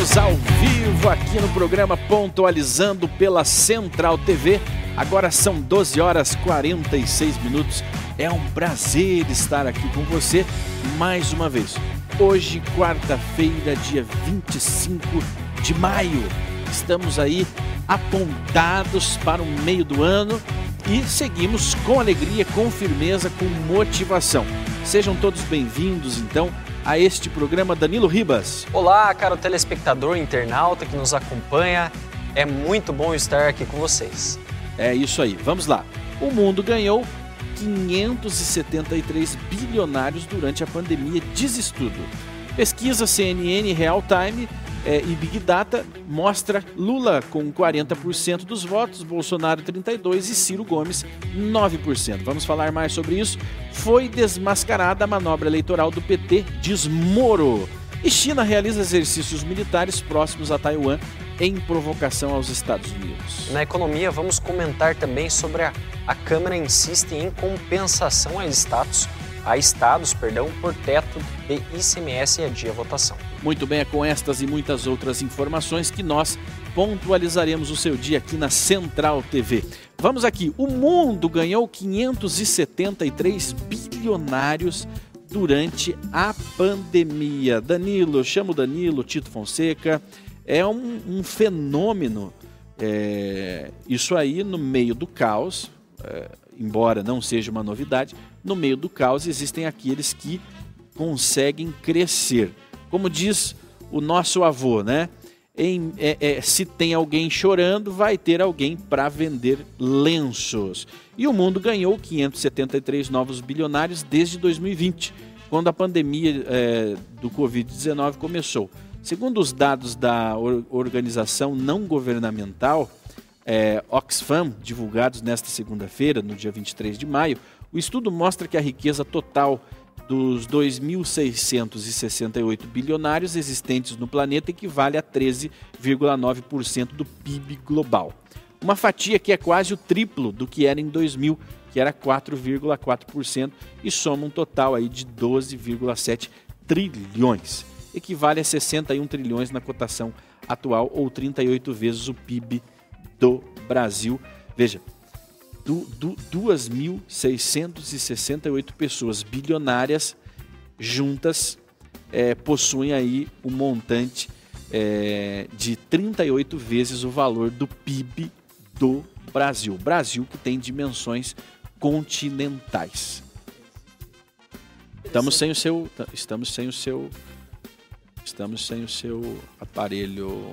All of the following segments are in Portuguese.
Estamos ao vivo aqui no programa Pontualizando pela Central TV. Agora são 12 horas 46 minutos. É um prazer estar aqui com você mais uma vez. Hoje, quarta-feira, dia 25 de maio. Estamos aí apontados para o meio do ano e seguimos com alegria, com firmeza, com motivação. Sejam todos bem-vindos, então, a este programa Danilo Ribas. Olá, caro telespectador internauta que nos acompanha. É muito bom estar aqui com vocês. É isso aí, vamos lá. O mundo ganhou 573 bilionários durante a pandemia, diz estudo. Pesquisa CNN Real Time é, e Big Data mostra Lula com 40% dos votos, Bolsonaro 32% e Ciro Gomes 9%. Vamos falar mais sobre isso. Foi desmascarada a manobra eleitoral do PT, diz Moro. E China realiza exercícios militares próximos a Taiwan em provocação aos Estados Unidos. Na economia, vamos comentar também sobre a, a Câmara insiste em compensação a status a estados, perdão, por teto de ICMS e adia votação. Muito bem, é com estas e muitas outras informações que nós pontualizaremos o seu dia aqui na Central TV. Vamos aqui, o mundo ganhou 573 bilionários durante a pandemia. Danilo, chamo Danilo, Tito Fonseca, é um, um fenômeno, é, isso aí no meio do caos, é, embora não seja uma novidade, no meio do caos existem aqueles que conseguem crescer. Como diz o nosso avô, né? Em, é, é, se tem alguém chorando, vai ter alguém para vender lenços. E o mundo ganhou 573 novos bilionários desde 2020, quando a pandemia é, do Covid-19 começou. Segundo os dados da organização não governamental é, Oxfam, divulgados nesta segunda-feira, no dia 23 de maio, o estudo mostra que a riqueza total dos 2.668 bilionários existentes no planeta equivale a 13,9% do PIB global. Uma fatia que é quase o triplo do que era em 2000, que era 4,4%, e soma um total aí de 12,7 trilhões. Equivale a 61 trilhões na cotação atual ou 38 vezes o PIB do Brasil. Veja, 2.668 pessoas bilionárias juntas é, possuem aí um montante é, de 38 vezes o valor do PIB do Brasil. Brasil que tem dimensões continentais. Estamos sem o seu, estamos sem o seu, estamos sem o seu aparelho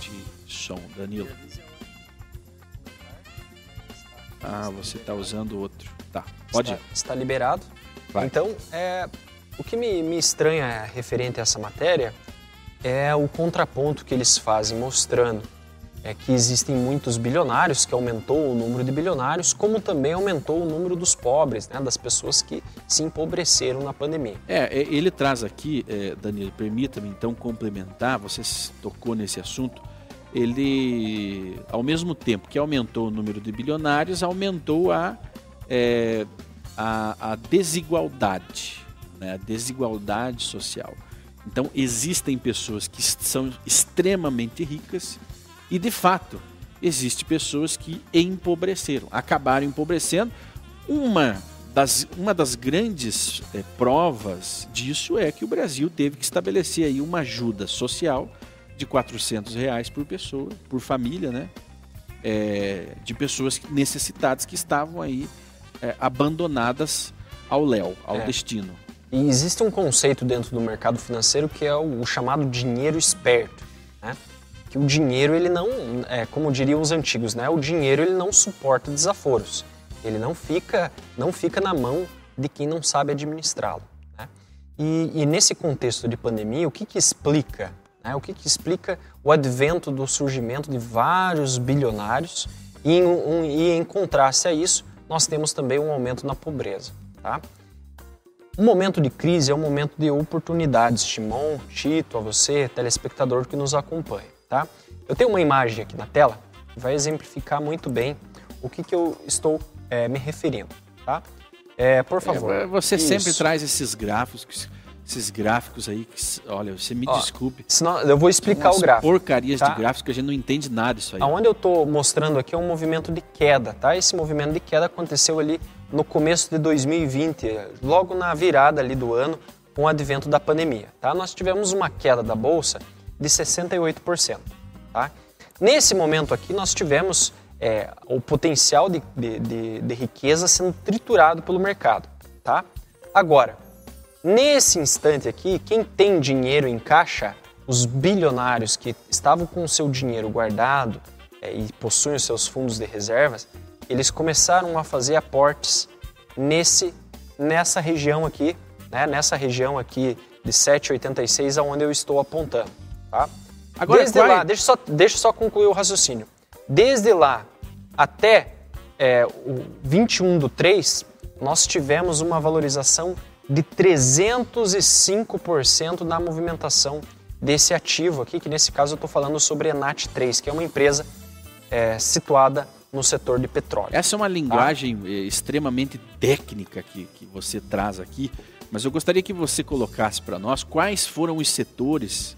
de som, Danilo. Ah, você está usando outro. Tá, pode está, está liberado. Vai. Então, é, o que me, me estranha referente a essa matéria é o contraponto que eles fazem, mostrando é que existem muitos bilionários, que aumentou o número de bilionários, como também aumentou o número dos pobres, né, das pessoas que se empobreceram na pandemia. É, é ele traz aqui, é, Danilo, permita-me então complementar, você tocou nesse assunto, ele, ao mesmo tempo que aumentou o número de bilionários, aumentou a, é, a, a, desigualdade, né? a desigualdade social. Então, existem pessoas que são extremamente ricas e, de fato, existem pessoas que empobreceram, acabaram empobrecendo. Uma das, uma das grandes é, provas disso é que o Brasil teve que estabelecer aí uma ajuda social de 400 reais por pessoa, por família, né? É, de pessoas necessitadas que estavam aí é, abandonadas ao léu, ao é. destino. E existe um conceito dentro do mercado financeiro que é o, o chamado dinheiro esperto, né? Que o dinheiro ele não, é, como diriam os antigos, né? O dinheiro ele não suporta desaforos. Ele não fica, não fica na mão de quem não sabe administrá-lo. Né? E, e, nesse contexto de pandemia, o que, que explica né? O que, que, explica o advento do surgimento de vários bilionários e em, um, e em contraste a isso, nós temos também um aumento na pobreza. Tá? O momento de crise é um momento de oportunidades, Timon, Tito, a você, telespectador que nos acompanha. Tá? Eu tenho uma imagem aqui na tela que vai exemplificar muito bem o que, que eu estou é, me referindo. Tá? É, por favor. É, você isso. sempre traz esses gráficos esses gráficos aí, que, olha, você me Ó, desculpe. Senão, eu vou explicar o gráfico. porcarias tá? de gráficos que a gente não entende nada isso aí. Aonde eu estou mostrando aqui é um movimento de queda, tá? Esse movimento de queda aconteceu ali no começo de 2020, logo na virada ali do ano, com o advento da pandemia, tá? Nós tivemos uma queda da bolsa de 68%, tá? Nesse momento aqui nós tivemos é, o potencial de, de, de, de riqueza sendo triturado pelo mercado, tá? Agora, nesse instante aqui, quem tem dinheiro em caixa, os bilionários que estavam com o seu dinheiro guardado é, e possuem os seus fundos de reservas, eles começaram a fazer aportes nesse, nessa região aqui, né, nessa região aqui de 7,86 aonde eu estou apontando, tá? Agora, Desde qual é- lá, deixa eu só, deixa só concluir o raciocínio. Desde lá até é, o 21 do 3, nós tivemos uma valorização de 305% na movimentação desse ativo aqui, que nesse caso eu estou falando sobre a Enat 3, que é uma empresa é, situada no setor de petróleo. Essa é uma linguagem eh, extremamente técnica que, que você traz aqui, mas eu gostaria que você colocasse para nós quais foram os setores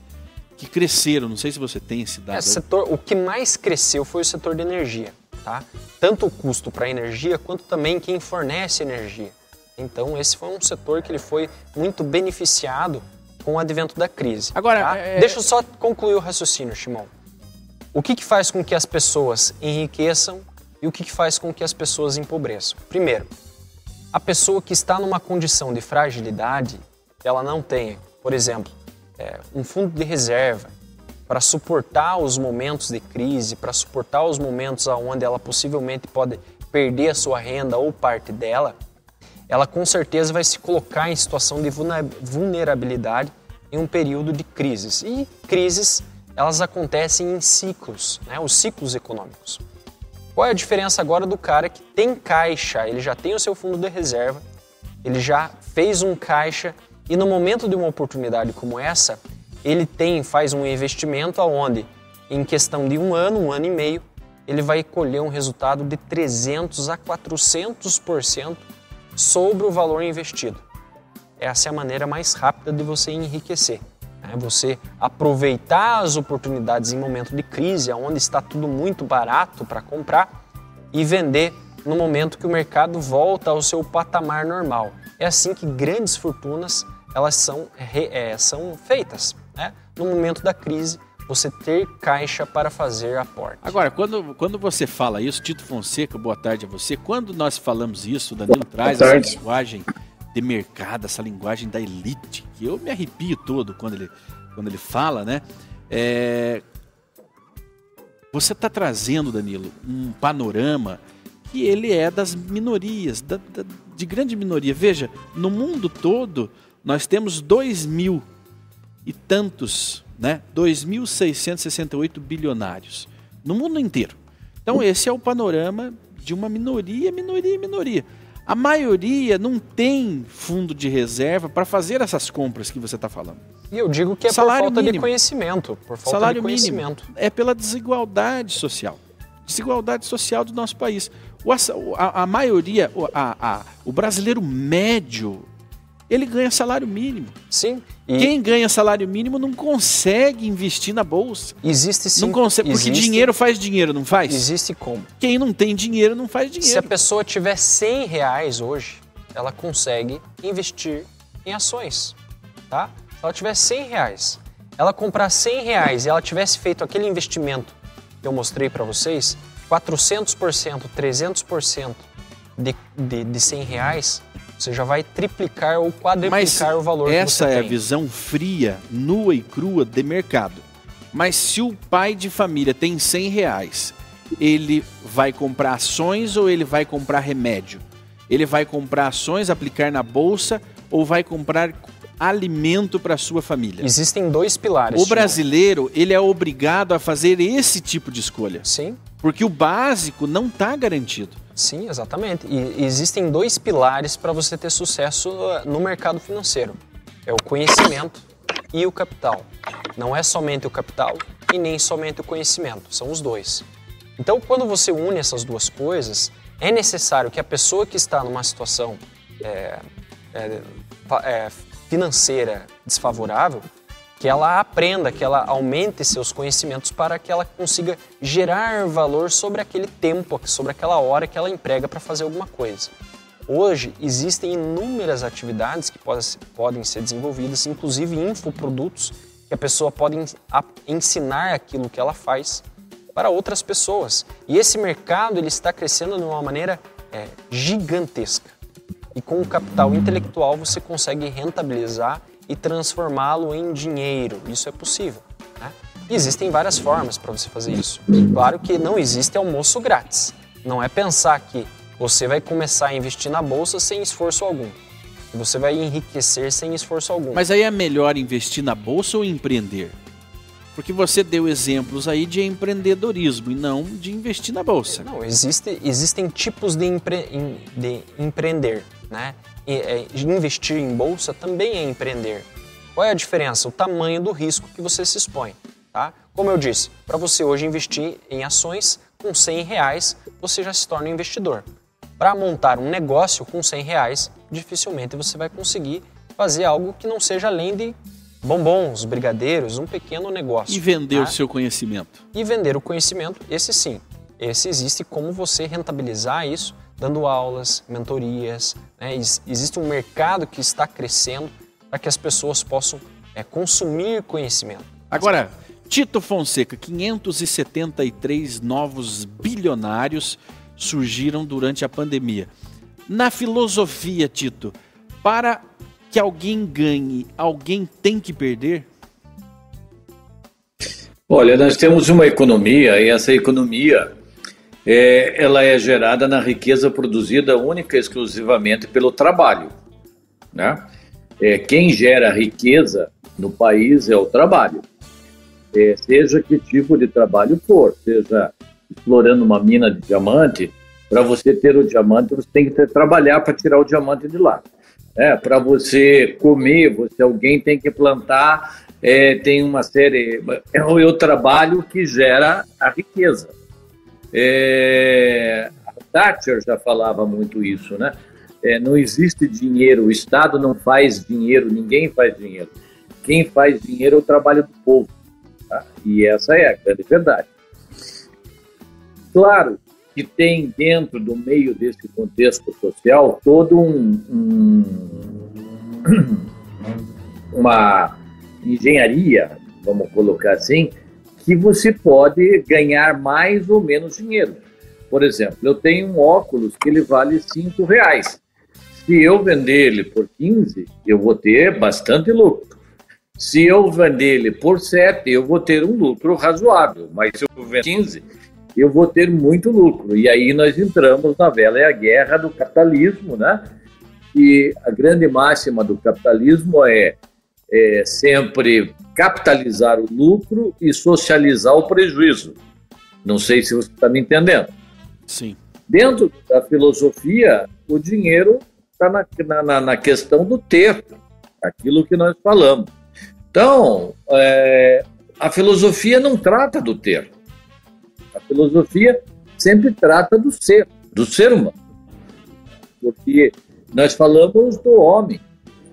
que cresceram. Não sei se você tem esse dado. É, setor, o que mais cresceu foi o setor de energia, tá? Tanto o custo para a energia quanto também quem fornece energia. Então esse foi um setor que ele foi muito beneficiado com o advento da crise. Agora, tá? é- deixa eu só concluir o raciocínio, Shimon. O que, que faz com que as pessoas enriqueçam e o que, que faz com que as pessoas empobreçam? Primeiro, a pessoa que está numa condição de fragilidade, ela não tem, por exemplo, é, um fundo de reserva para suportar os momentos de crise, para suportar os momentos onde ela possivelmente pode perder a sua renda ou parte dela, ela com certeza vai se colocar em situação de vulnerabilidade em um período de crises. E crises, elas acontecem em ciclos, né? os ciclos econômicos. Qual é a diferença agora do cara que tem caixa, ele já tem o seu fundo de reserva, ele já fez um caixa e no momento de uma oportunidade como essa, ele tem, faz um investimento aonde, em questão de um ano, um ano e meio, ele vai colher um resultado de 300 a 400% sobre o valor investido. Essa é a maneira mais rápida de você enriquecer. né? Você aproveitar as oportunidades em momento de crise, onde está tudo muito barato para comprar, e vender no momento que o mercado volta ao seu patamar normal. É assim que grandes fortunas elas são, é, são feitas. Né? No momento da crise, você ter caixa para fazer aporte. Agora, quando, quando você fala isso, Tito Fonseca, boa tarde a você. Quando nós falamos isso, o Danilo traz essa linguagem de mercado, essa linguagem da elite, que eu me arrepio todo quando ele, quando ele fala, né? É, Você está trazendo, Danilo, um panorama que ele é das minorias, da- da- de grande minoria. Veja, no mundo todo, nós temos 2 mil e tantos, né? 2.668 bilionários no mundo inteiro. Então esse é o panorama de uma minoria, minoria, minoria. A maioria não tem fundo de reserva para fazer essas compras que você está falando. E eu digo que é Salário por falta de mínimo. conhecimento, por falta Salário de mínimo conhecimento. é pela desigualdade social. Desigualdade social do nosso país. O, a, a maioria, o, a- a- o brasileiro médio, ele ganha salário mínimo. Sim, e Quem ganha salário mínimo não consegue investir na bolsa. existe sim. não consegue, porque existe, dinheiro faz dinheiro, não faz? Existe como. Quem não tem dinheiro não faz Se a dinheiro. pessoa tiver 100 reais hoje, ela consegue investir em ações, tá? Se ela tiver 100 reais, ela comprar 100 reais e ela tivesse feito aquele investimento que eu mostrei para vocês, 400%, 300% de, de, de 100 reais, você já vai triplicar ou Mas quadriplicar o valor que essa você é a visão fria, nua e crua de mercado. Mas se o pai de família tem 100 reais, ele vai comprar ações ou ele vai comprar remédio? Ele vai comprar ações, aplicar na bolsa ou vai comprar alimento para sua família? Existem dois pilares. O brasileiro, ele é obrigado a fazer esse tipo de escolha, Sim, porque o básico não está garantido. Sim, exatamente. E existem dois pilares para você ter sucesso uh, no mercado financeiro: é o conhecimento e o capital. Não é somente o capital e nem somente o conhecimento, são os dois. Então, quando você une essas duas coisas, é necessário que a pessoa que está numa situação é, é, é, financeira desfavorável, que ela aprenda, que ela aumente seus conhecimentos para que ela consiga gerar valor sobre aquele tempo, sobre aquela hora que ela emprega para fazer alguma coisa. Hoje existem inúmeras atividades que podem ser desenvolvidas, inclusive infoprodutos, que a pessoa pode ensinar aquilo que ela faz para outras pessoas. E esse mercado ele está crescendo de uma maneira é, gigantesca. E com o capital intelectual você consegue rentabilizar e transformá-lo em dinheiro. Isso é possível. Né? E existem várias formas para você fazer isso. Claro que não existe almoço grátis. Não é pensar que você vai começar a investir na bolsa sem esforço algum. Você vai enriquecer sem esforço algum. Mas aí é melhor investir na bolsa ou empreender? Porque você deu exemplos aí de empreendedorismo e não de investir na bolsa. Não, existe, existem tipos de, empre, de empreender. Né? E, é, investir em bolsa também é empreender. Qual é a diferença? O tamanho do risco que você se expõe. Tá? Como eu disse, para você hoje investir em ações, com 100 reais você já se torna um investidor. Para montar um negócio com 100 reais, dificilmente você vai conseguir fazer algo que não seja além de bombons, brigadeiros, um pequeno negócio. E vender tá? o seu conhecimento. E vender o conhecimento, esse sim. Esse existe como você rentabilizar isso, dando aulas, mentorias. Né? Existe um mercado que está crescendo para que as pessoas possam é, consumir conhecimento. Agora, Tito Fonseca, 573 novos bilionários surgiram durante a pandemia. Na filosofia, Tito, para que alguém ganhe, alguém tem que perder? Olha, nós temos uma economia e essa economia é, ela é gerada na riqueza produzida única e exclusivamente pelo trabalho, né? É, quem gera riqueza no país é o trabalho, é, seja que tipo de trabalho for, seja explorando uma mina de diamante, para você ter o diamante você tem que ter, trabalhar para tirar o diamante de lá. É, para você comer, você alguém tem que plantar, é, tem uma série. É o trabalho que gera a riqueza. É, a Thatcher já falava muito isso, né? É, não existe dinheiro, o Estado não faz dinheiro, ninguém faz dinheiro. Quem faz dinheiro é o trabalho do povo. Tá? E essa é a grande verdade. Claro que tem dentro do meio desse contexto social todo um, um uma engenharia, vamos colocar assim, que você pode ganhar mais ou menos dinheiro. Por exemplo, eu tenho um óculos que ele vale cinco reais. Se eu vender ele por 15, eu vou ter bastante lucro. Se eu vender ele por 7, eu vou ter um lucro razoável. Mas se eu vender 15, eu vou ter muito lucro. E aí nós entramos na velha guerra do capitalismo, né? E a grande máxima do capitalismo é, é sempre capitalizar o lucro e socializar o prejuízo. Não sei se você está me entendendo. Sim. Dentro da filosofia, o dinheiro está na, na, na, questão do ter, aquilo que nós falamos. Então, é, a filosofia não trata do ter. A filosofia sempre trata do ser, do ser humano. Porque nós falamos do homem,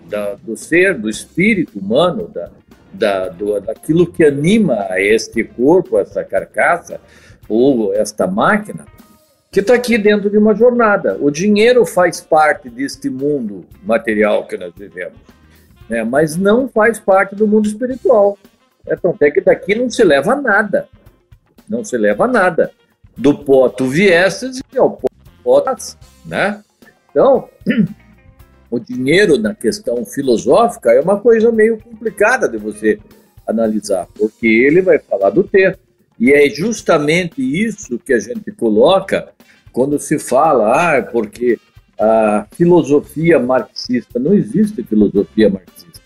da, do ser, do espírito humano, da, da, do, daquilo que anima este corpo, essa carcaça, ou esta máquina, que está aqui dentro de uma jornada. O dinheiro faz parte deste mundo material que nós vivemos, né? mas não faz parte do mundo espiritual. Então, até que daqui não se leva nada não se leva nada. Do pó tu viestes e ao pó né? Então, o dinheiro na questão filosófica é uma coisa meio complicada de você analisar, porque ele vai falar do ter. E é justamente isso que a gente coloca quando se fala, ah, porque a filosofia marxista, não existe filosofia marxista,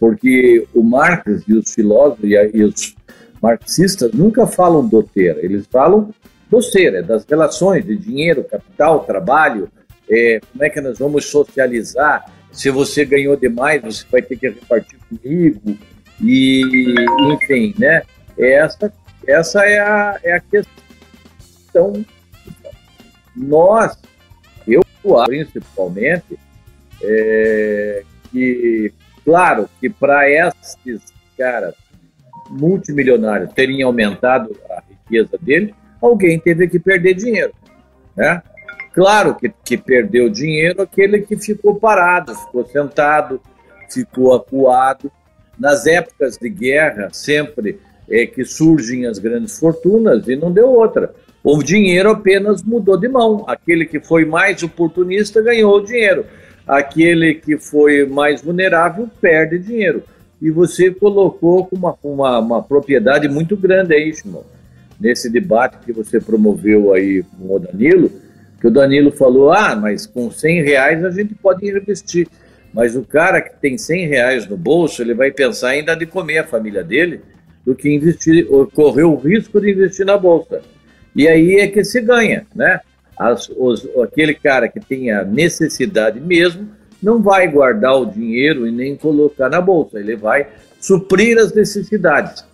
porque o Marx e os filósofos e os marxistas nunca falam do ter, eles falam do ser, é das relações de dinheiro, capital, trabalho, é, como é que nós vamos socializar. Se você ganhou demais, você vai ter que repartir comigo, e enfim, né? Essa, essa é, a, é a questão. Nós, eu principalmente, é, que Claro que para esses caras multimilionários terem aumentado a riqueza dele, alguém teve que perder dinheiro. Né? Claro que, que perdeu dinheiro aquele que ficou parado, ficou sentado, ficou acuado. Nas épocas de guerra, sempre é que surgem as grandes fortunas e não deu outra. O dinheiro apenas mudou de mão. Aquele que foi mais oportunista ganhou o dinheiro. Aquele que foi mais vulnerável perde dinheiro. E você colocou uma, uma, uma propriedade muito grande aí, Shimon, nesse debate que você promoveu aí com o Danilo, que o Danilo falou, ah, mas com 100 reais a gente pode investir. Mas o cara que tem 100 reais no bolso, ele vai pensar ainda de comer a família dele do que investir, correr o risco de investir na bolsa. E aí é que se ganha, né? As, os, aquele cara que tem a necessidade mesmo não vai guardar o dinheiro e nem colocar na bolsa, ele vai suprir as necessidades.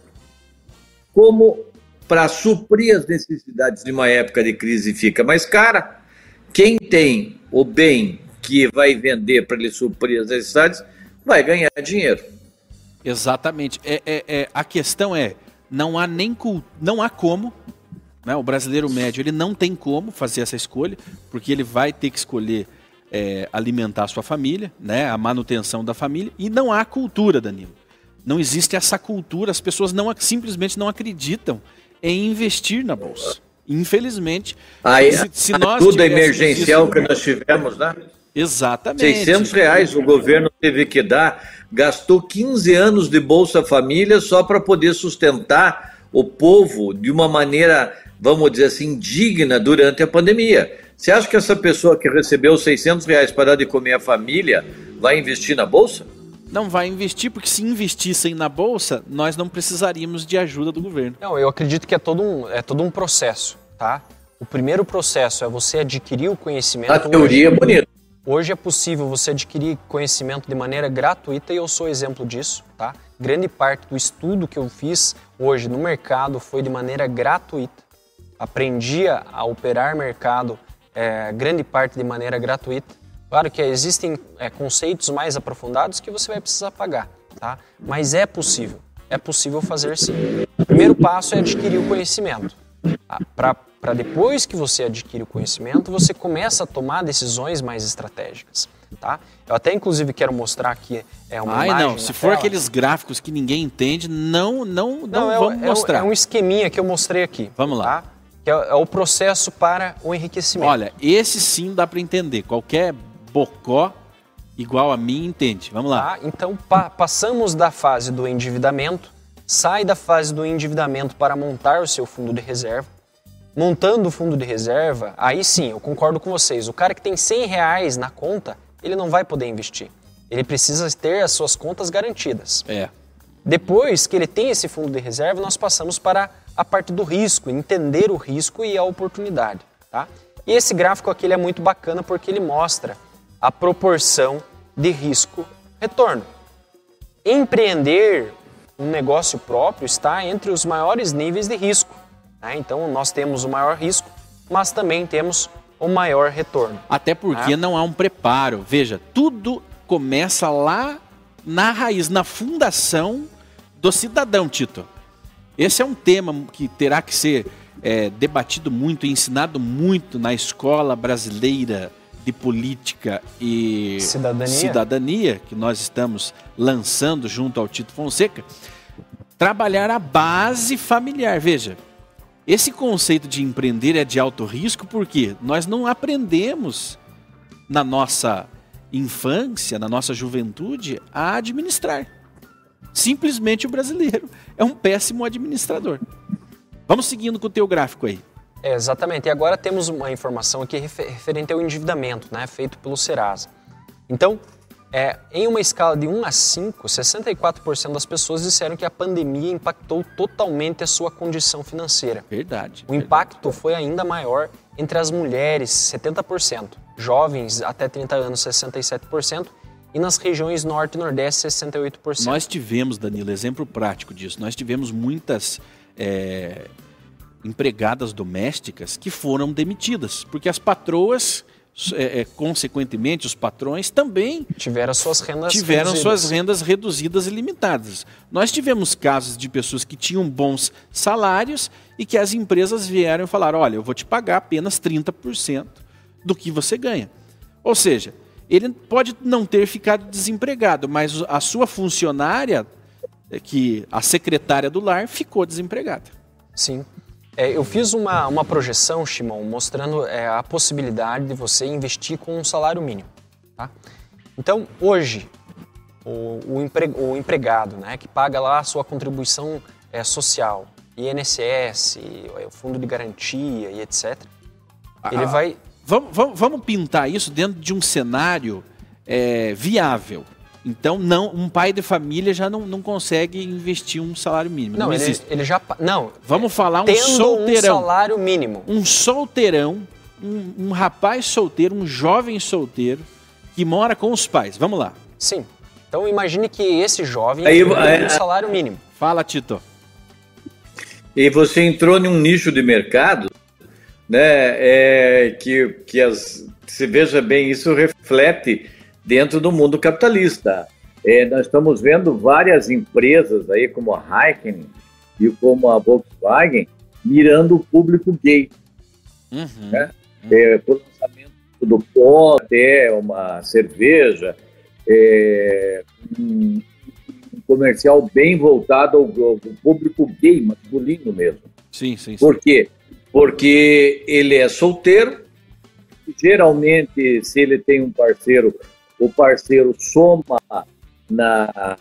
Como para suprir as necessidades de uma época de crise fica mais cara, quem tem o bem que vai vender para ele suprir as necessidades vai ganhar dinheiro. Exatamente. É, é, é, a questão é, não há nem não há como, né, o brasileiro médio ele não tem como fazer essa escolha, porque ele vai ter que escolher é, alimentar a sua família, né, a manutenção da família, e não há cultura, Danilo. Não existe essa cultura, as pessoas não simplesmente não acreditam em investir na bolsa. Infelizmente, Aí, se, se a nós ajuda emergencial isso, que nós tivemos, né? Exatamente. 600 reais o governo teve que dar, gastou 15 anos de Bolsa Família só para poder sustentar o povo de uma maneira, vamos dizer assim, digna durante a pandemia. Você acha que essa pessoa que recebeu 600 reais para dar de comer a família vai investir na Bolsa? Não vai investir, porque se investissem na bolsa, nós não precisaríamos de ajuda do governo. Não, eu acredito que é todo um, é todo um processo, tá? O primeiro processo é você adquirir o conhecimento. A teoria hoje, é bonita. Hoje é possível você adquirir conhecimento de maneira gratuita e eu sou exemplo disso, tá? Grande parte do estudo que eu fiz hoje no mercado foi de maneira gratuita. Aprendi a operar mercado, é, grande parte de maneira gratuita. Claro que existem é, conceitos mais aprofundados que você vai precisar pagar, tá? Mas é possível, é possível fazer sim. O primeiro passo é adquirir o conhecimento. Tá? Para depois que você adquire o conhecimento, você começa a tomar decisões mais estratégicas. Tá? Eu até inclusive quero mostrar aqui é uma Ai, não, se for tela. aqueles gráficos que ninguém entende, não, não, não, não é, vamos é, mostrar. É um esqueminha que eu mostrei aqui. Vamos lá. Tá? Que é, é o processo para o enriquecimento. Olha, esse sim dá para entender. Qualquer bocó igual a mim entende. Vamos lá. Ah, então pa passamos da fase do endividamento, sai da fase do endividamento para montar o seu fundo de reserva. Montando o fundo de reserva, aí sim, eu concordo com vocês. O cara que tem 100 reais na conta, ele não vai poder investir. Ele precisa ter as suas contas garantidas. É. Depois que ele tem esse fundo de reserva, nós passamos para a parte do risco, entender o risco e a oportunidade. Tá? E esse gráfico aqui é muito bacana porque ele mostra a proporção de risco-retorno. Empreender um negócio próprio está entre os maiores níveis de risco. Né? Então, nós temos o maior risco, mas também temos o maior retorno. Até porque né? não há um preparo. Veja, tudo começa lá na raiz, na fundação do cidadão, Tito. Esse é um tema que terá que ser é, debatido muito ensinado muito na escola brasileira de política e cidadania. cidadania que nós estamos lançando junto ao Tito Fonseca, trabalhar a base familiar. Veja, esse conceito de empreender é de alto risco porque nós não aprendemos na nossa infância, na nossa juventude, a administrar. Simplesmente o brasileiro é um péssimo administrador. Vamos seguindo com o teu gráfico aí. É, exatamente. E agora temos uma informação aqui referente ao endividamento, né, feito pelo Serasa. Então, é, em uma escala de 1 a 5, 64% das pessoas disseram que a pandemia impactou totalmente a sua condição financeira. Verdade. O impacto foi ainda maior entre as mulheres, 70%, jovens até 30 anos, 67%, e nas regiões norte e nordeste, 68%. Nós tivemos, Danilo, exemplo prático disso, nós tivemos muitas. É empregadas domésticas que foram demitidas, porque as patroas é, é, consequentemente, os patrões também tiveram suas rendas tiveram reduzidas. suas rendas reduzidas e limitadas. Nós tivemos casos de pessoas que tinham bons salários e que as empresas vieram e falaram: olha, eu vou te pagar apenas 30% do que você ganha. Ou seja, ele pode não ter ficado desempregado, mas a sua funcionária, é, que a secretária do lar, ficou desempregada. Sim. É, eu fiz uma, uma projeção, Shimon, mostrando é, a possibilidade de você investir com um salário mínimo. Tá? Então, hoje, o, o, empre, o empregado né, que paga lá a sua contribuição é, social, INSS, o fundo de garantia e etc., ele ah, vai... Vamos, vamos, vamos, pintar isso dentro de um cenário é, viável. Então, não, um pai de família já não, não consegue investir um salário mínimo. Não, não ele, existe. ele já. Não. Vamos falar um tendo solteirão. um salário mínimo. Um solteirão, um, um rapaz solteiro, um jovem solteiro que mora com os pais. Vamos lá. Sim. Então imagine que esse jovem Aí, tem é, um salário mínimo. Fala, Tito. E você entrou em um nicho de mercado, né? É, que, que as, se veja bem, isso reflete dentro do mundo capitalista. É, nós estamos vendo várias empresas aí, como a Heineken e como a Volkswagen, mirando o público gay. Uhum. Né? É, o lançamento do pó, até uma cerveja, é, um, um, comercial bem voltado ao, ao, público gay, masculino mesmo. Sim, sim, sim. Por quê? Porque ele é solteiro, geralmente, se ele tem um parceiro o parceiro soma na,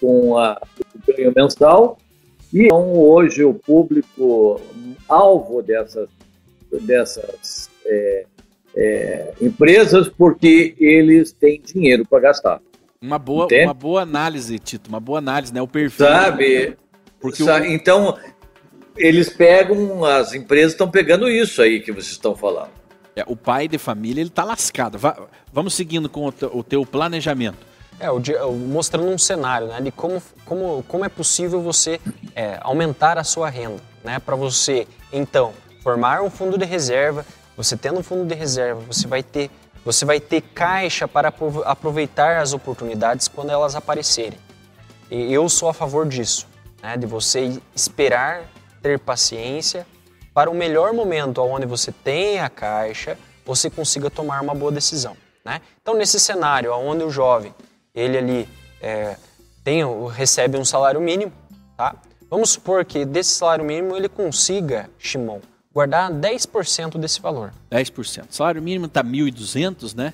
com a, o ganho mensal. E então, hoje, o público alvo dessas, dessas é, é, empresas, porque eles têm dinheiro para gastar. Uma boa, uma boa análise, Tito, uma boa análise, né? O perfil. Sabe? Porque sabe, o... Então, eles pegam, as empresas estão pegando isso aí que vocês estão falando. É, o pai de família ele está lascado. vamos seguindo com o, o teu planejamento. É, o, mostrando um cenário né, de como, como, como é possível você é, aumentar a sua renda. Né, Para você, então, formar um fundo de reserva. Você tendo um fundo de reserva, você vai ter, você vai ter caixa para aproveitar as oportunidades quando elas aparecerem. E eu sou a favor disso, né, de você esperar, ter paciência para o melhor momento onde você tem a caixa, você consiga tomar uma boa decisão. Né? Então, nesse cenário onde o jovem, ele ali é, tem, recebe um salário mínimo, tá? vamos supor que desse salário mínimo ele consiga, Shimon, guardar 10% desse valor. 10%. Salário mínimo está 1.200, né?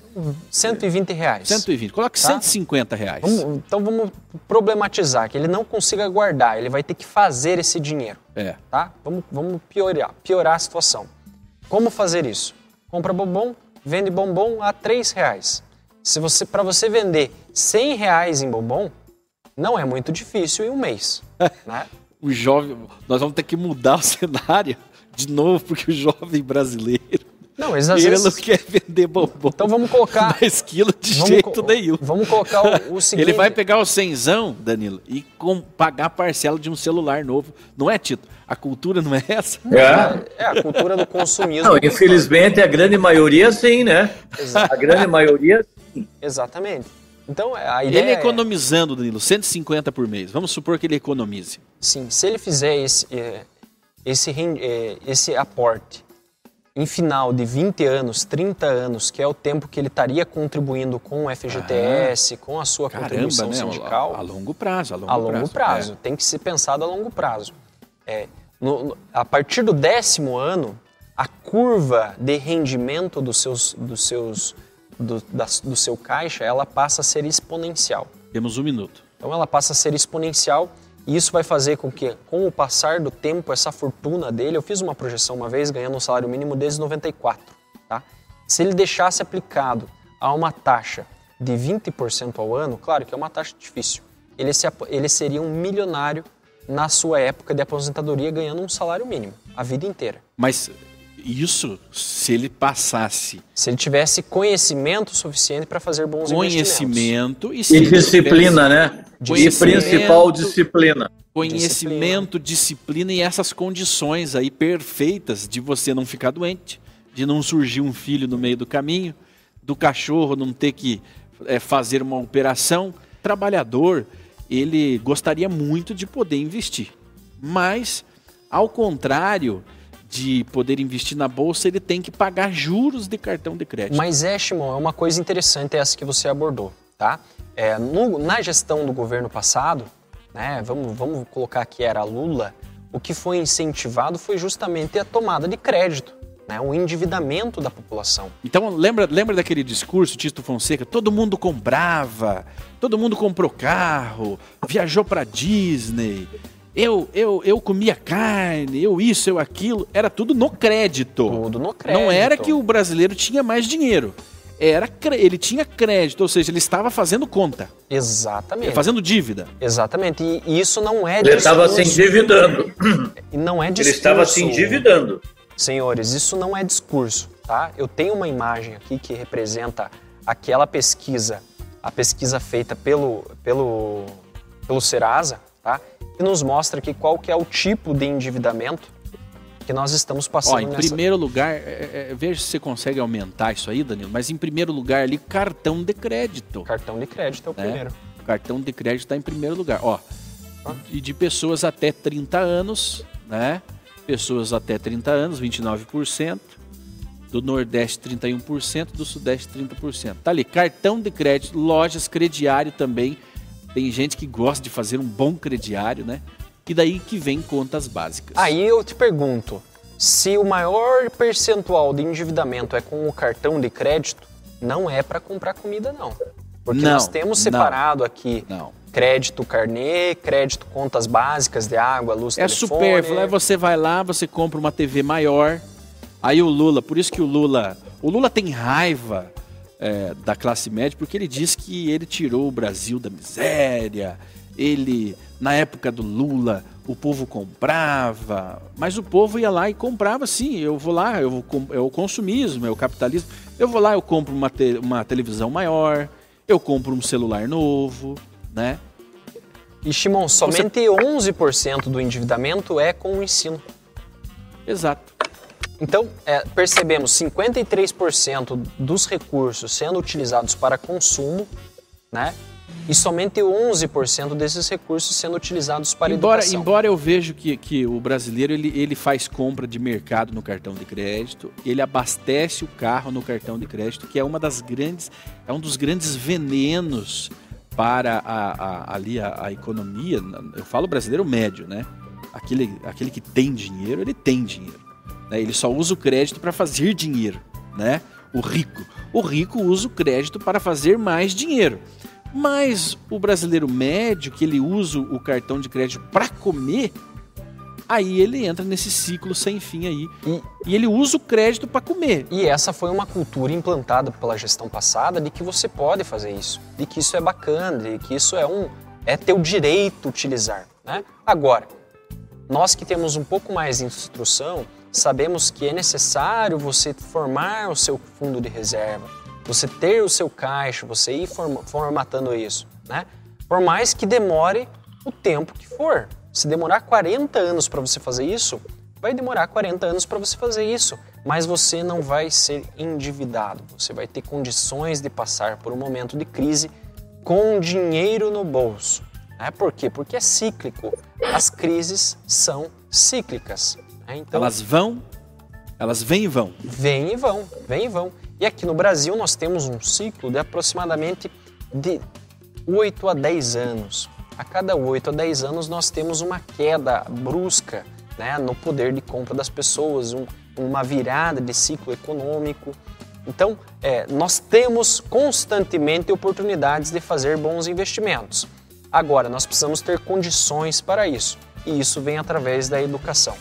120 reais. 120. Coloque tá? 150 reais. Vamos, então vamos problematizar que ele não consiga guardar, ele vai ter que fazer esse dinheiro. É. Tá? Vamos, vamos piorar, piorar a situação. Como fazer isso? Compra bombom, vende bombom a 3 reais. Se você, para você vender 100 reais em bombom, não é muito difícil em um mês. né? O jovem, nós vamos ter que mudar o cenário de novo, porque o jovem brasileiro. Não, às ele vezes... não quer vender bombom. Então vamos colocar. 10 quilos de vamos jeito nenhum. Vamos colocar o, o, seguinte. Ele vai pegar o cenzão, Danilo, e com, pagar a parcela de um celular novo. Não é, Tito? A cultura não é essa? É, é a cultura do consumismo. Não, infelizmente a grande maioria sim, né? Exato. A grande maioria sim. Exatamente. Então, a ideia ele é economizando, Danilo, 150 por mês. Vamos supor que ele economize. Sim, se ele fizer esse, é, esse, é, esse aporte em final de 20 anos, 30 anos, que é o tempo que ele estaria contribuindo com o FGTS, ah, com a sua caramba, contribuição né? sindical. A, a, longo prazo. A longo, a longo prazo. prazo. É. Tem que ser pensado a longo prazo. É, no, no, a partir do décimo ano, a curva de rendimento dos seus, dos seus, do, da, do seu caixa, ela passa a ser exponencial. Temos um minuto. Então ela passa a ser exponencial e isso vai fazer com que, com o passar do tempo, essa fortuna dele, eu fiz uma projeção uma vez ganhando um salário mínimo desde 94, tá? Se ele deixasse aplicado a uma taxa de 20% ao ano, claro que é uma taxa difícil, ele, se, ele seria um milionário na sua época de aposentadoria ganhando um salário mínimo, a vida inteira. Mas isso se ele passasse. Se ele tivesse conhecimento suficiente para fazer bons conhecimento e, e disciplina, né? E principal disciplina. Conhecimento, disciplina. disciplina e essas condições aí perfeitas de você não ficar doente, de não surgir um filho no meio do caminho, do cachorro não ter que é, fazer uma operação. Trabalhador, ele gostaria muito de poder investir, mas, ao contrário de poder investir na bolsa, ele tem que pagar juros de cartão de crédito. Mas é, Shimon, é uma coisa interessante essa que você abordou, tá? É, no, na gestão do governo passado, né, vamos, vamos colocar que era Lula, o que foi incentivado foi justamente a tomada de crédito né, o endividamento da população. Então, lembra, lembra daquele discurso, Tito Fonseca? Todo mundo comprava, todo mundo comprou carro, viajou para Disney. Eu, eu, eu comia carne, eu isso, eu aquilo. Era tudo no crédito. Tudo no crédito. Não era que o brasileiro tinha mais dinheiro. Era, ele tinha crédito, ou seja, ele estava fazendo conta. Exatamente. Fazendo dívida. Exatamente. E isso não é Ele estava se endividando. E não é discurso. Ele estava se endividando. Senhores, isso não é discurso, tá? Eu tenho uma imagem aqui que representa aquela pesquisa, a pesquisa feita pelo, pelo, pelo Serasa, tá? Que nos mostra que qual que é o tipo de endividamento que nós estamos passando. Ó, em nessa... primeiro lugar, é, é, veja se você consegue aumentar isso aí, Danilo, mas em primeiro lugar ali, cartão de crédito. Cartão de crédito é o né? primeiro. Cartão de crédito está em primeiro lugar. Ó, e de pessoas até 30 anos, né? pessoas até 30 anos, 29%, do Nordeste 31%, do Sudeste 30%. Tá ali, cartão de crédito, lojas, crediário também. Tem gente que gosta de fazer um bom crediário, né? E daí que vem contas básicas. Aí eu te pergunto, se o maior percentual de endividamento é com o cartão de crédito, não é para comprar comida não. Porque não, nós temos separado não, aqui não crédito carnê, crédito contas básicas de água, luz, é telefone. É supérfluo, aí você vai lá, você compra uma TV maior, aí o Lula, por isso que o Lula, o Lula tem raiva é, da classe média, porque ele diz que ele tirou o Brasil da miséria, ele, na época do Lula, o povo comprava, mas o povo ia lá e comprava sim, eu vou lá, eu vou, é o consumismo, é o capitalismo, eu vou lá, eu compro uma, te, uma televisão maior, eu compro um celular novo, né? E, Shimon, somente Você... 11% do endividamento é com o ensino. Exato. Então, é, percebemos 53% dos recursos sendo utilizados para consumo, né? E somente 11% desses recursos sendo utilizados para embora, educação. Embora eu vejo que, que o brasileiro ele, ele faz compra de mercado no cartão de crédito, ele abastece o carro no cartão de crédito, que é uma das grandes, é um dos grandes venenos para a, a, ali a, a, economia, eu falo brasileiro médio, né? Aquele, aquele que tem dinheiro, ele tem dinheiro. Né? Ele só usa o crédito para fazer dinheiro, né? O rico. O rico usa o crédito para fazer mais dinheiro. Mas o brasileiro médio, que ele usa o cartão de crédito para comer, aí ele entra nesse ciclo sem fim aí. E, e ele usa o crédito para comer. E essa foi uma cultura implantada pela gestão passada de que você pode fazer isso, de que isso é bacana, de que isso é um é teu direito utilizar, né? Agora, nós que temos um pouco mais de instrução, sabemos que é necessário você formar o seu fundo de reserva, você ter o seu caixa, você ir formatando isso, né? Por mais que demore o tempo que for. Se demorar 40 anos para você fazer isso, vai demorar 40 anos para você fazer isso, mas você não vai ser endividado. Você vai ter condições de passar por um momento de crise com dinheiro no bolso. É Por quê? Porque é cíclico. As crises são cíclicas. Né? Então, elas vão, elas vêm e vão. Vêm e vão, vêm e vão. E aqui no Brasil nós temos um ciclo de aproximadamente de 8 a 10 anos a cada 8 a 10 anos nós temos uma queda brusca né, no poder de compra das pessoas, um, uma virada de ciclo econômico. Então, é, nós temos constantemente oportunidades de fazer bons investimentos. Agora, nós precisamos ter condições para isso, e isso vem através da educação.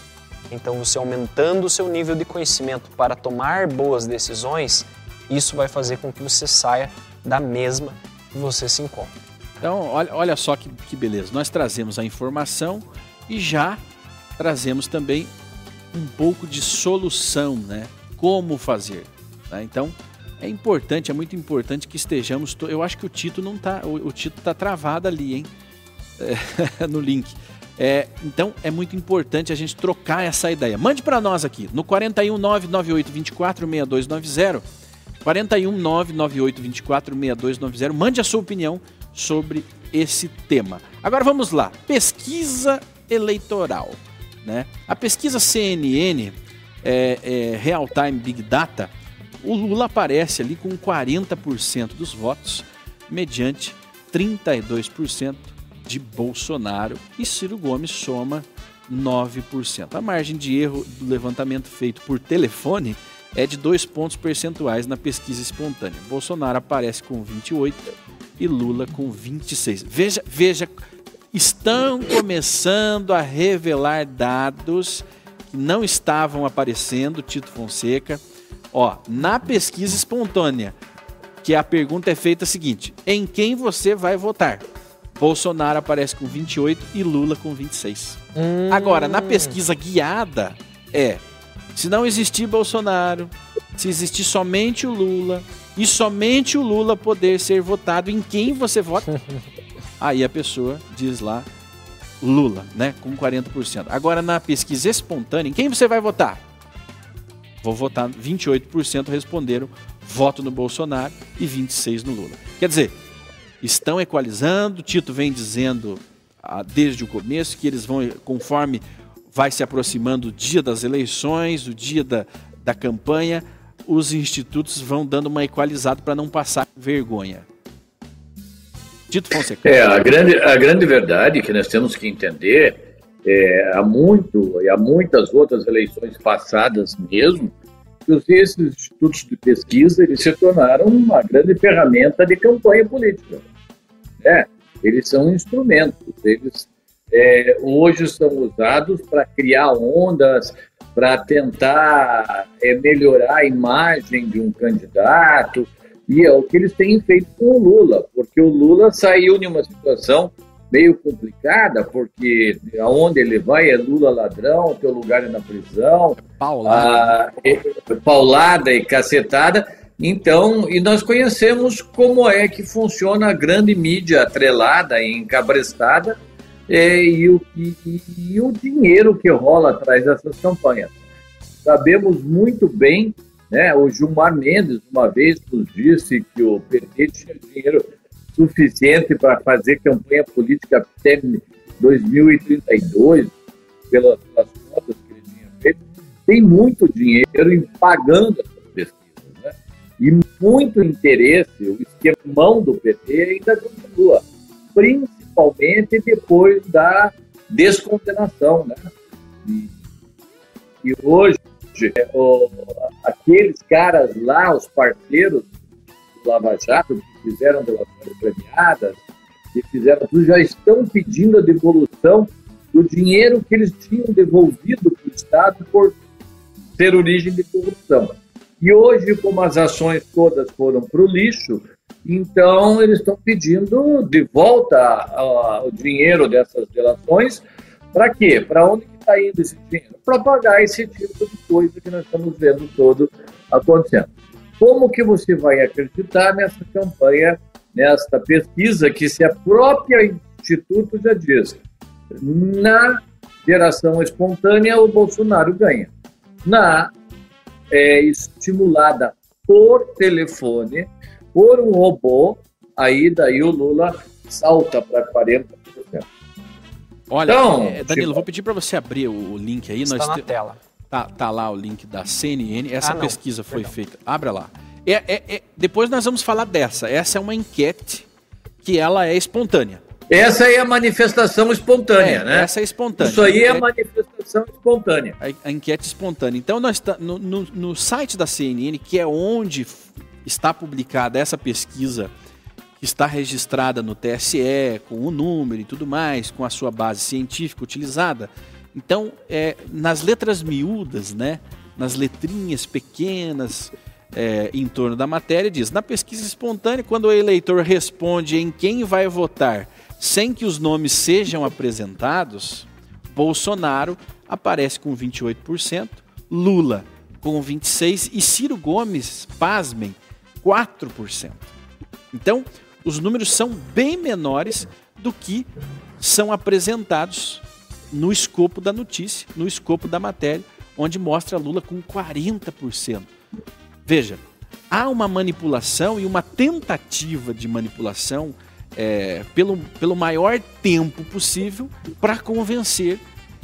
Então, você aumentando o seu nível de conhecimento para tomar boas decisões, isso vai fazer com que você saia da mesma que você se encontra. Então, olha, olha só que, que beleza. Nós trazemos a informação e já trazemos também um pouco de solução, né? Como fazer. Né? Então, é importante, é muito importante que estejamos. Eu acho que o Tito não tá, o, o Tito tá travado ali, hein? É, no link. É, então é muito importante a gente trocar essa ideia. Mande para nós aqui no 41998246290, 41998246290. Mande a sua opinião sobre esse tema. Agora vamos lá. Pesquisa eleitoral. Né? A pesquisa CNN, é, é, Real Time Big Data, o Lula aparece ali com 40% dos votos, mediante 32% de Bolsonaro e Ciro Gomes soma 9%. A margem de erro do levantamento feito por telefone é de dois pontos percentuais na pesquisa espontânea. Bolsonaro aparece com 28 e Lula com 26. Veja, veja, estão começando a revelar dados que não estavam aparecendo, Tito Fonseca. Ó, na pesquisa espontânea, que a pergunta é feita a seguinte: em quem você vai votar? Bolsonaro aparece com 28 e Lula com 26. Hum. Agora, na pesquisa guiada, é: se não existir Bolsonaro, se existir somente o Lula e somente o Lula poder ser votado, em quem você vota? Aí a pessoa diz lá Lula, né, com 40%. Agora na pesquisa espontânea, em quem você vai votar? Vou votar 28% responderam voto no Bolsonaro e 26 no Lula. Quer dizer, estão equalizando. Tito vem dizendo ah, desde o começo que eles vão, conforme vai se aproximando o dia das eleições, o dia da, da campanha, os institutos vão dando uma equalizada para não passar vergonha. Tito Fonseca. É, a grande, a grande verdade que nós temos que entender é, há muito e há muitas outras eleições passadas mesmo, que esses institutos de pesquisa eles se tornaram uma grande ferramenta de campanha política. Né? Eles são instrumentos, eles é, hoje são usados para criar ondas, para tentar é, melhorar a imagem de um candidato, e é o que eles têm feito com o Lula, porque o Lula saiu de uma situação meio complicada, porque aonde ele vai é Lula ladrão, teu lugar é na prisão, paulada, ah, é, paulada e cacetada. Então, e nós conhecemos como é que funciona a grande mídia atrelada e encabrestada é, e, o, e, e o dinheiro que rola atrás dessas campanhas. Sabemos muito bem, né, o Gilmar Mendes uma vez nos disse que o PT tinha dinheiro suficiente para fazer campanha política até 2032, pelas, pelas contas que ele tinha feito, tem muito dinheiro em pagando essas pesquisas. Né? E muito interesse, o esquemão do PT ainda continua, principalmente depois da descondenação. Né? E, e hoje, o, aqueles caras lá, os parceiros do Lava Jato, fizeram delações premiadas, que fizeram tudo, já estão pedindo a devolução do dinheiro que eles tinham devolvido para o Estado por ter origem de corrupção. E hoje, como as ações todas foram para o lixo, então eles estão pedindo de volta a, a, o dinheiro dessas delações. Para quê? Para onde está indo esse dinheiro? Para pagar esse tipo de coisa que nós estamos vendo todo acontecendo. Como que você vai acreditar nessa campanha, nesta pesquisa que se a própria Instituto já diz, na geração espontânea o Bolsonaro ganha. Na é, estimulada por telefone, por um robô, aí daí o Lula salta para 40%. Olha, então, é, Danilo, tipo... vou pedir para você abrir o link aí. Está Nós na te... tela. Tá, tá lá o link da CNN. Essa ah, pesquisa foi Perdão. feita. Abra lá. É, é, é, depois nós vamos falar dessa. Essa é uma enquete que ela é espontânea. Essa é a manifestação espontânea, é, né? Essa é espontânea. Isso aí é a manifestação espontânea. A, a enquete espontânea. Então, nós tá, no, no, no, site da CNN, que é onde está publicada essa pesquisa, que está registrada no TSE, com o número e tudo mais, com a sua base científica utilizada, então, é, nas letras miúdas, né, nas letrinhas pequenas é, em torno da matéria, diz: na pesquisa espontânea, quando o eleitor responde em quem vai votar sem que os nomes sejam apresentados, Bolsonaro aparece com 28%, Lula com 26% e Ciro Gomes, pasmem, 4%. Então, os números são bem menores do que são apresentados no escopo da notícia, no escopo da matéria, onde mostra Lula com 40%. Veja, há uma manipulação e uma tentativa de manipulação é, pelo, pelo maior tempo possível para convencer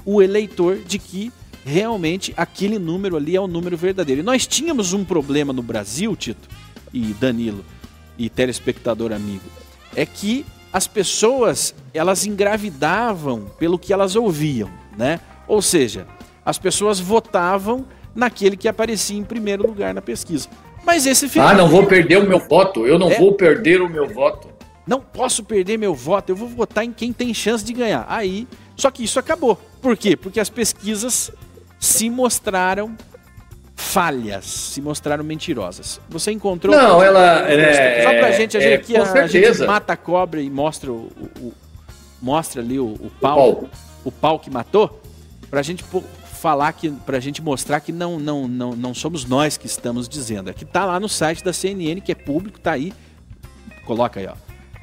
o eleitor de que realmente aquele número ali é o número verdadeiro. E nós tínhamos um problema no Brasil, Tito e Danilo e telespectador amigo, é que as pessoas elas engravidavam pelo que elas ouviam, né? Ou seja, as pessoas votavam naquele que aparecia em primeiro lugar na pesquisa. Mas esse final... Ah, não vou perder o meu voto. Eu não é... vou perder o meu voto. Não posso perder meu voto. Eu vou votar em quem tem chance de ganhar. Aí, só que isso acabou. Por quê? Porque as pesquisas se mostraram falhas, se mostraram mentirosas. Você encontrou? Não, ela é, só pra gente, a gente, é, aqui, a, a, gente mata a cobra e mostra o, o, o mostra ali o, o pau, o pau, o pau que matou, pra gente falar que pra gente mostrar que não não não não somos nós que estamos dizendo. É que tá lá no site da CNN, que é público, tá aí. Coloca aí, ó.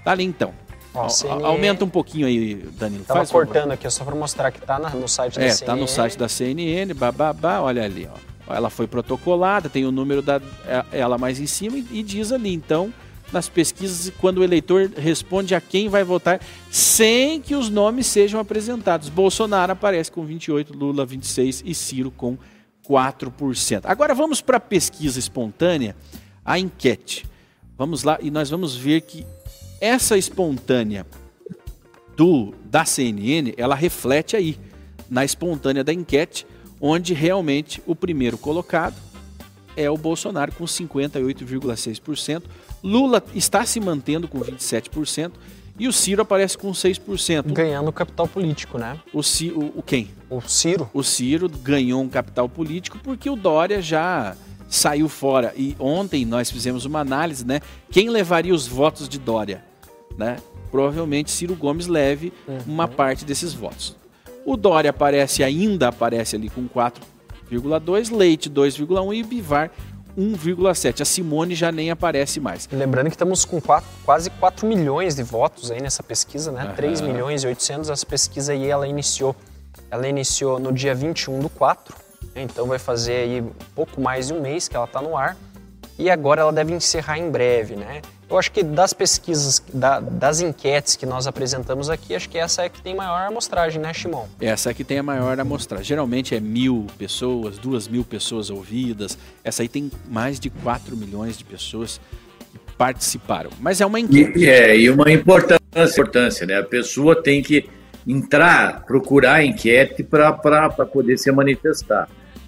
Tá ali então. Ó, CNN... Aumenta um pouquinho aí, Danilo. Tava Faz cortando favor. aqui, só para mostrar que tá na, no site da é, CNN. É, tá no site da CNN, bababá, olha ali, ó. Ela foi protocolada, tem o número da é, ela mais em cima e, e diz ali, então, nas pesquisas, quando o eleitor responde a quem vai votar, sem que os nomes sejam apresentados. Bolsonaro aparece com 28, Lula 26 e Ciro com 4%. Agora vamos para a pesquisa espontânea, a enquete. Vamos lá e nós vamos ver que essa espontânea do da CNN, ela reflete aí na espontânea da enquete, onde realmente o primeiro colocado é o Bolsonaro com 58,6%, Lula está se mantendo com 27% e o Ciro aparece com 6%. Ganhando capital político, né? O, Ci, o, o quem? O Ciro. O Ciro ganhou um capital político porque o Dória já saiu fora. E ontem nós fizemos uma análise, né? Quem levaria os votos de Dória? né? Provavelmente Ciro Gomes leve uhum. uma parte desses votos. O Dória aparece ainda aparece ali com 4,2, Leite 2,1 e Bivar 1,7. A Simone já nem aparece mais. Lembrando que estamos com quatro, quase 4 milhões de votos aí nessa pesquisa, né? Uhum. 3 milhões e 800. Essa pesquisa aí ela iniciou, ela iniciou no dia 21 do 4, né? então vai fazer aí pouco mais de um mês que ela está no ar. E agora ela deve encerrar em breve, né? Eu acho que das pesquisas, da, das enquetes que nós apresentamos aqui, acho que essa é que tem maior amostragem, né, Shimon? Essa é que tem a maior amostragem. Geralmente é mil pessoas, duas mil pessoas ouvidas. Essa aí tem mais de 4 milhões de pessoas que participaram. Mas é uma enquete. E, é, e uma importância, importância, né? A pessoa tem que entrar, procurar a enquete para poder se manifestar.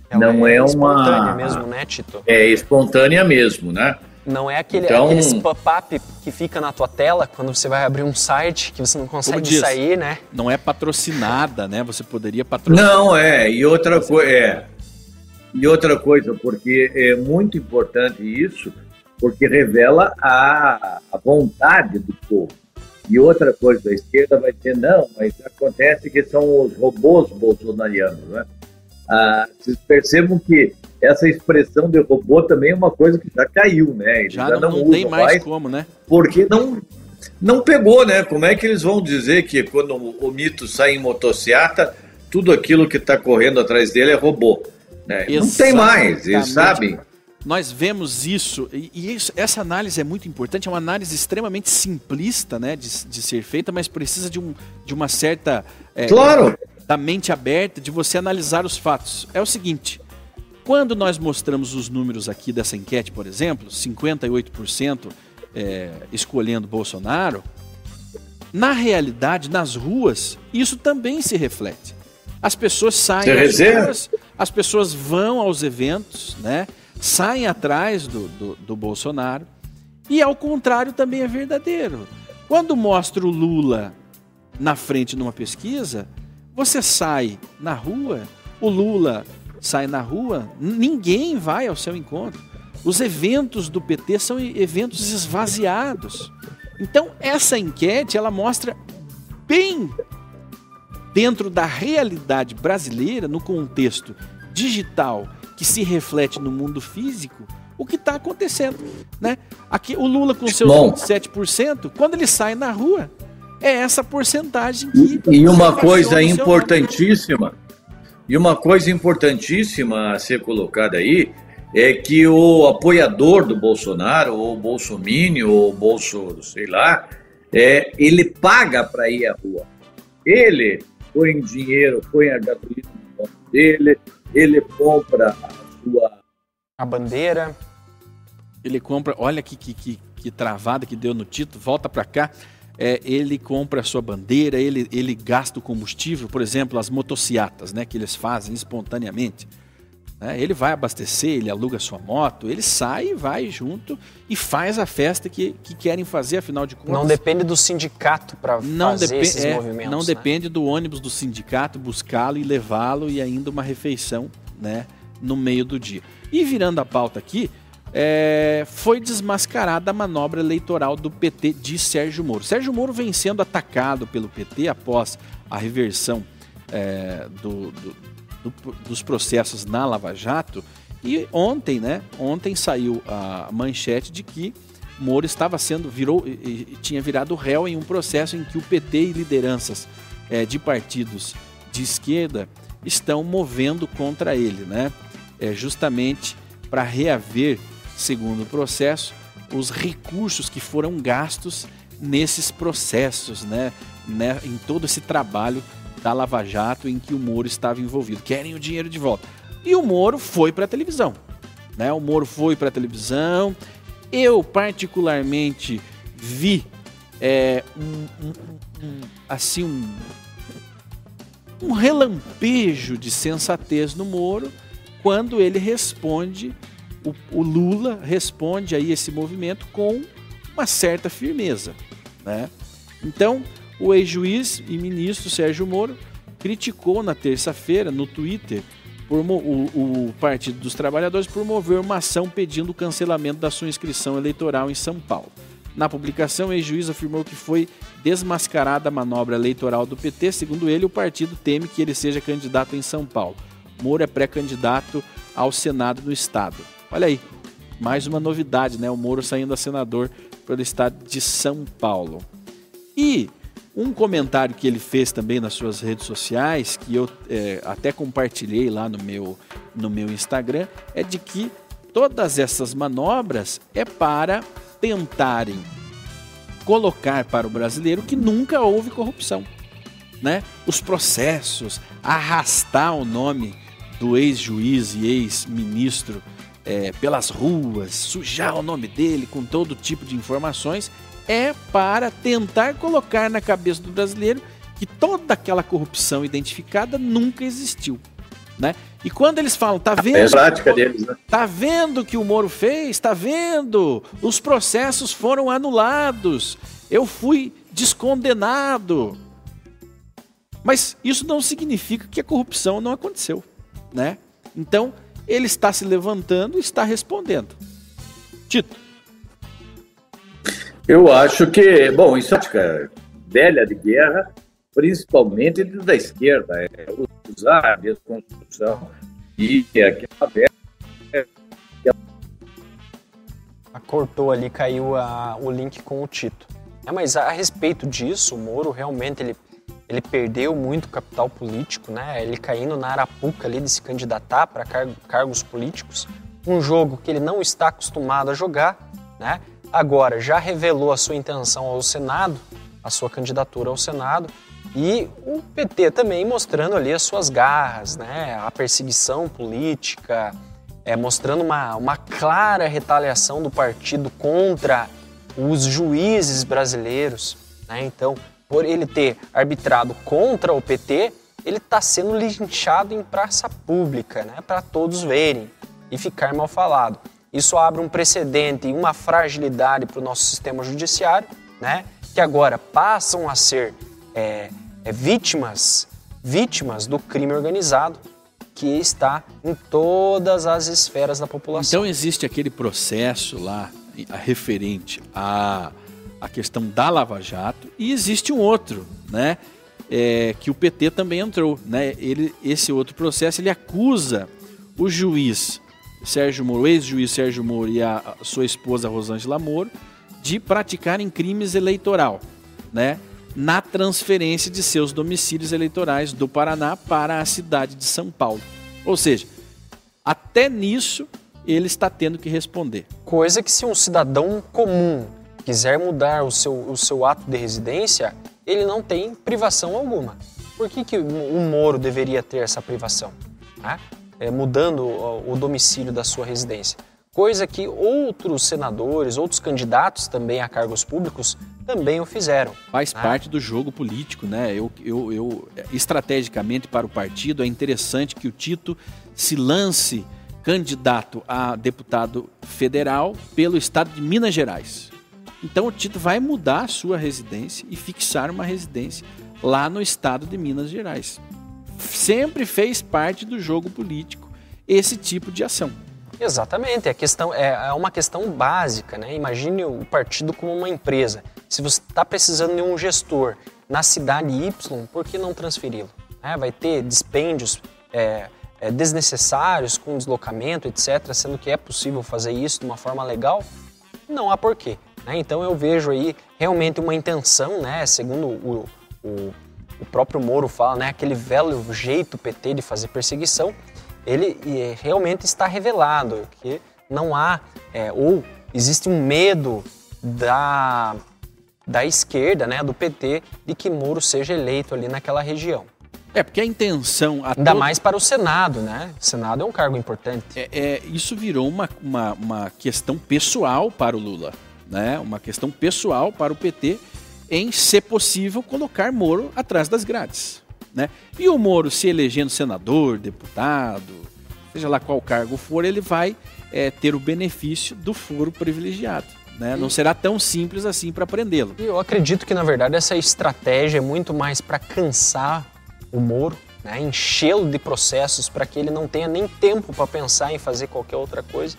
Ela Não é, é uma. Espontânea mesmo, né, Tito? É espontânea mesmo, né? Não é aquele, então, aqueles pop-up que fica na tua tela quando você vai abrir um site que você não consegue diz, sair, né? Não é patrocinada, né? Você poderia patrocinar. Não, é. E outra coisa, é. E outra coisa, porque é muito importante isso, porque revela a, a vontade do povo. E outra coisa, a esquerda vai dizer, não, mas acontece que são os robôs bolsonarianos, né? Ah, vocês percebam que essa expressão de robô também é uma coisa que já caiu, né? Eles já, já não, não, tem mais, mais, como, né? Porque não, não pegou, né? Como é que eles vão dizer que quando o mito sai em motocicleta, tudo aquilo que está correndo atrás dele é robô? Né? Não tem mais, eles sabem. Nós vemos isso, e isso, essa análise é muito importante, é uma análise extremamente simplista né, de, de ser feita, mas precisa de, um, de uma certa. É, claro! Da mente aberta, de você analisar os fatos. É o seguinte: quando nós mostramos os números aqui dessa enquete, por exemplo, 58% é, escolhendo Bolsonaro, na realidade, nas ruas, isso também se reflete. As pessoas saem às ruas, as pessoas vão aos eventos, né? saem atrás do, do, do Bolsonaro. E ao contrário também é verdadeiro. Quando mostra o Lula na frente numa pesquisa, você sai na rua, o Lula sai na rua, ninguém vai ao seu encontro. Os eventos do PT são eventos esvaziados. Então, essa enquete, ela mostra bem dentro da realidade brasileira, no contexto digital que se reflete no mundo físico, o que está acontecendo, né? Aqui o Lula com seus Bom. 27%, quando ele sai na rua, é essa porcentagem que. E uma coisa importantíssima, e uma coisa importantíssima a ser colocada aí é que o apoiador do Bolsonaro, ou Bolsonaro, ou Bolso, sei lá, é, ele paga para ir à rua. Ele põe dinheiro, põe a gasolina no nome dele, ele compra a sua. A bandeira. Ele compra, olha que, que, que, que travada que deu no título, volta para cá. É, ele compra a sua bandeira, ele, ele gasta o combustível, por exemplo, as motocicletas, né, que eles fazem espontaneamente. Né? Ele vai abastecer, ele aluga sua moto, ele sai e vai junto e faz a festa que, que querem fazer, afinal de contas. Não depende do sindicato para fazer esses é, movimentos. Não né? depende do ônibus do sindicato buscá-lo e levá-lo e ainda uma refeição né, no meio do dia. E virando a pauta aqui, é, foi desmascarada a manobra eleitoral do PT de Sérgio Moro. Sérgio Moro vem sendo atacado pelo PT após a reversão é, do, do do, dos processos na Lava Jato. E ontem, né? Ontem saiu a manchete de que Moro estava sendo virou tinha virado réu em um processo em que o PT e lideranças é, de partidos de esquerda estão movendo contra ele, né? É justamente para reaver, segundo o processo, os recursos que foram gastos nesses processos, né? né? Em todo esse trabalho da Lava Jato em que o Moro estava envolvido. Querem o dinheiro de volta. E o Moro foi para a televisão. Né? O Moro foi para a televisão. Eu, particularmente, vi é, um, um, um, assim, um, um relampejo de sensatez no Moro quando ele responde, o, o Lula responde aí esse movimento com uma certa firmeza. Né? Então, o ex-juiz e ministro Sérgio Moro criticou na terça-feira no Twitter o, o, Partido dos Trabalhadores por mover uma ação pedindo o cancelamento da sua inscrição eleitoral em São Paulo. Na publicação, o ex-juiz afirmou que foi desmascarada a manobra eleitoral do PT. Segundo ele, o partido teme que ele seja candidato em São Paulo. Moro é pré-candidato ao Senado do Estado. Olha aí, mais uma novidade, né? O Moro saindo a senador pelo estado de São Paulo. E um comentário que ele fez também nas suas redes sociais, que eu é, até compartilhei lá no meu, no meu Instagram, é de que todas essas manobras é para tentarem colocar para o brasileiro que nunca houve corrupção. Né? Os processos, arrastar o nome do ex-juiz e ex-ministro é, pelas ruas, sujar o nome dele com todo tipo de informações é para tentar colocar na cabeça do brasileiro que toda aquela corrupção identificada nunca existiu. Né? E quando eles falam, tá vendo? É prática deles, né? Tá vendo que o Moro fez? Tá vendo? Os processos foram anulados. Eu fui descondenado. Mas isso não significa que a corrupção não aconteceu, né? Então, ele está se levantando e está respondendo. Tito. Eu acho que, bom, isso é velha de guerra, principalmente da esquerda, é usar a desconstrução e aquela velha. Cortou ali, caiu a, o link com o Tito. É, mas a, a respeito disso, o Moro realmente ele, ele perdeu muito capital político, né? Ele caindo na arapuca ali de se candidatar para car cargos políticos, um jogo que ele não está acostumado a jogar, né? agora já revelou a sua intenção ao Senado, a sua candidatura ao Senado, e o PT também mostrando ali as suas garras, né? a perseguição política, é, mostrando uma, uma clara retaliação do partido contra os juízes brasileiros. Né? Então, por ele ter arbitrado contra o PT, ele está sendo linchado em praça pública, né? para todos verem e ficar mal falado. Isso abre um precedente e uma fragilidade para o nosso sistema judiciário, né? que agora passam a ser é, é, vítimas, vítimas do crime organizado que está em todas as esferas da população. Então existe aquele processo lá referente à, à questão da Lava Jato e existe um outro, né? É, que o PT também entrou, né? Ele, esse outro processo ele acusa o juiz Sérgio Moro, ex-juiz Sérgio Moro e a sua esposa Rosângela Moro, de praticarem crimes eleitoral, né? na transferência de seus domicílios eleitorais do Paraná para a cidade de São Paulo. Ou seja, até nisso ele está tendo que responder. Coisa que se um cidadão comum quiser mudar o seu, o seu ato de residência, ele não tem privação alguma. Por que, que um Moro deveria ter essa privação? Né? É, mudando o, o domicílio da sua residência. Coisa que outros senadores, outros candidatos também a cargos públicos também o fizeram. Faz né? parte do jogo político, né? Eu, eu, eu, estrategicamente para o partido é interessante que o Tito se lance candidato a deputado federal pelo estado de Minas Gerais. Então o Tito vai mudar a sua residência e fixar uma residência lá no estado de Minas Gerais. Sempre fez parte do jogo político esse tipo de ação. Exatamente, é, questão, é, é uma questão básica. Né? Imagine o partido como uma empresa. Se você está precisando de um gestor na cidade Y, por que não transferi-lo? É, vai ter dispêndios é, é, desnecessários com deslocamento, etc., sendo que é possível fazer isso de uma forma legal? Não há porquê. Né? Então eu vejo aí realmente uma intenção, né, segundo o, o, o próprio Moro fala, né, aquele velho jeito PT de fazer perseguição, ele realmente está revelado que não há, é, ou existe um medo da, da esquerda, né, do PT, de que Moro seja eleito ali naquela região. É, porque a intenção. A Ainda todo... mais para o Senado, né? O Senado é um cargo importante. É, é, isso virou uma, uma, uma questão pessoal para o Lula né, uma questão pessoal para o PT em, se possível, colocar Moro atrás das grades. Né? E o Moro, se elegendo senador, deputado, seja lá qual cargo for, ele vai é, ter o benefício do foro privilegiado. Né? Não será tão simples assim para prendê-lo. Eu acredito que, na verdade, essa estratégia é muito mais para cansar o Moro, né? enchê-lo de processos para que ele não tenha nem tempo para pensar em fazer qualquer outra coisa,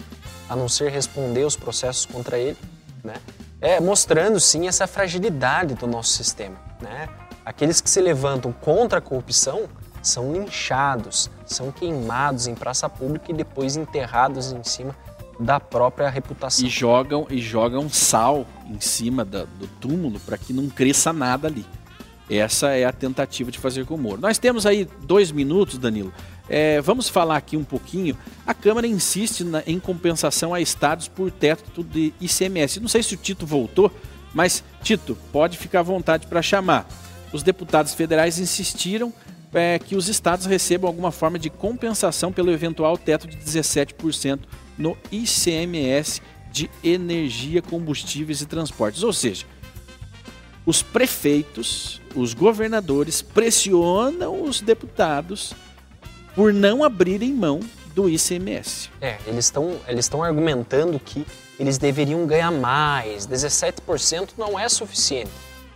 a não ser responder os processos contra ele né? É, mostrando sim essa fragilidade do nosso sistema. Né? Aqueles que se levantam contra a corrupção são linchados, são queimados em praça pública e depois enterrados em cima da própria reputação. E jogam e jogam sal em cima da, do túmulo para que não cresça nada ali. Essa é a tentativa de fazer com o Moro. Nós temos aí dois minutos, Danilo. É, vamos falar aqui um pouquinho. A Câmara insiste na, em compensação a estados por teto de ICMS. Não sei se o Tito voltou, mas Tito, pode ficar à vontade para chamar. Os deputados federais insistiram é, que os estados recebam alguma forma de compensação pelo eventual teto de 17% no ICMS de energia, combustíveis e transportes. Ou seja, os prefeitos, os governadores pressionam os deputados por não abrirem mão do ICMS. É, eles estão eles argumentando que eles deveriam ganhar mais. 17% não é suficiente.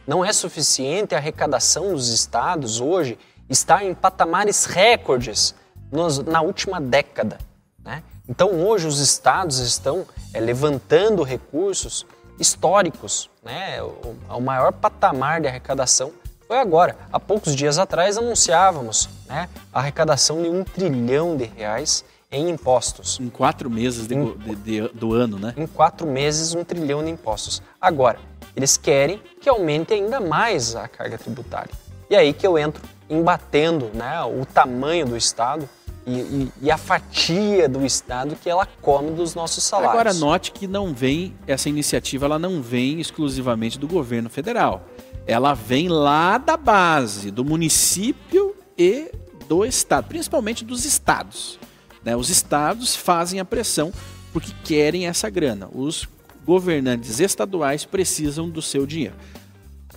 Não é suficiente a arrecadação dos estados hoje está em patamares recordes nos, na última década. Né? Então hoje os estados estão é, levantando recursos históricos, né? O, o, maior patamar de arrecadação foi agora. Há poucos dias atrás anunciávamos né, a arrecadação de um trilhão de reais em impostos. Em quatro meses de, em, de, de, do ano, né? Em quatro meses, um trilhão de impostos. Agora, eles querem que aumente ainda mais a carga tributária. E aí que eu entro embatendo né, o tamanho do Estado e, e, e, a fatia do Estado que ela come dos nossos salários. Agora note que não vem essa iniciativa, ela não vem exclusivamente do governo federal. Ela vem lá da base, do município e do estado, principalmente dos estados. Né? Os estados fazem a pressão porque querem essa grana. Os governantes estaduais precisam do seu dinheiro.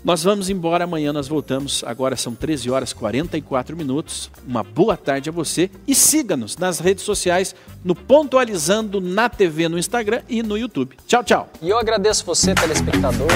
Nós vamos embora, amanhã nós voltamos. Agora são 13 horas e 44 minutos. Uma boa tarde a você e siga-nos nas redes sociais no Pontualizando na TV no Instagram e no YouTube. Tchau, tchau. E eu agradeço você, telespectador.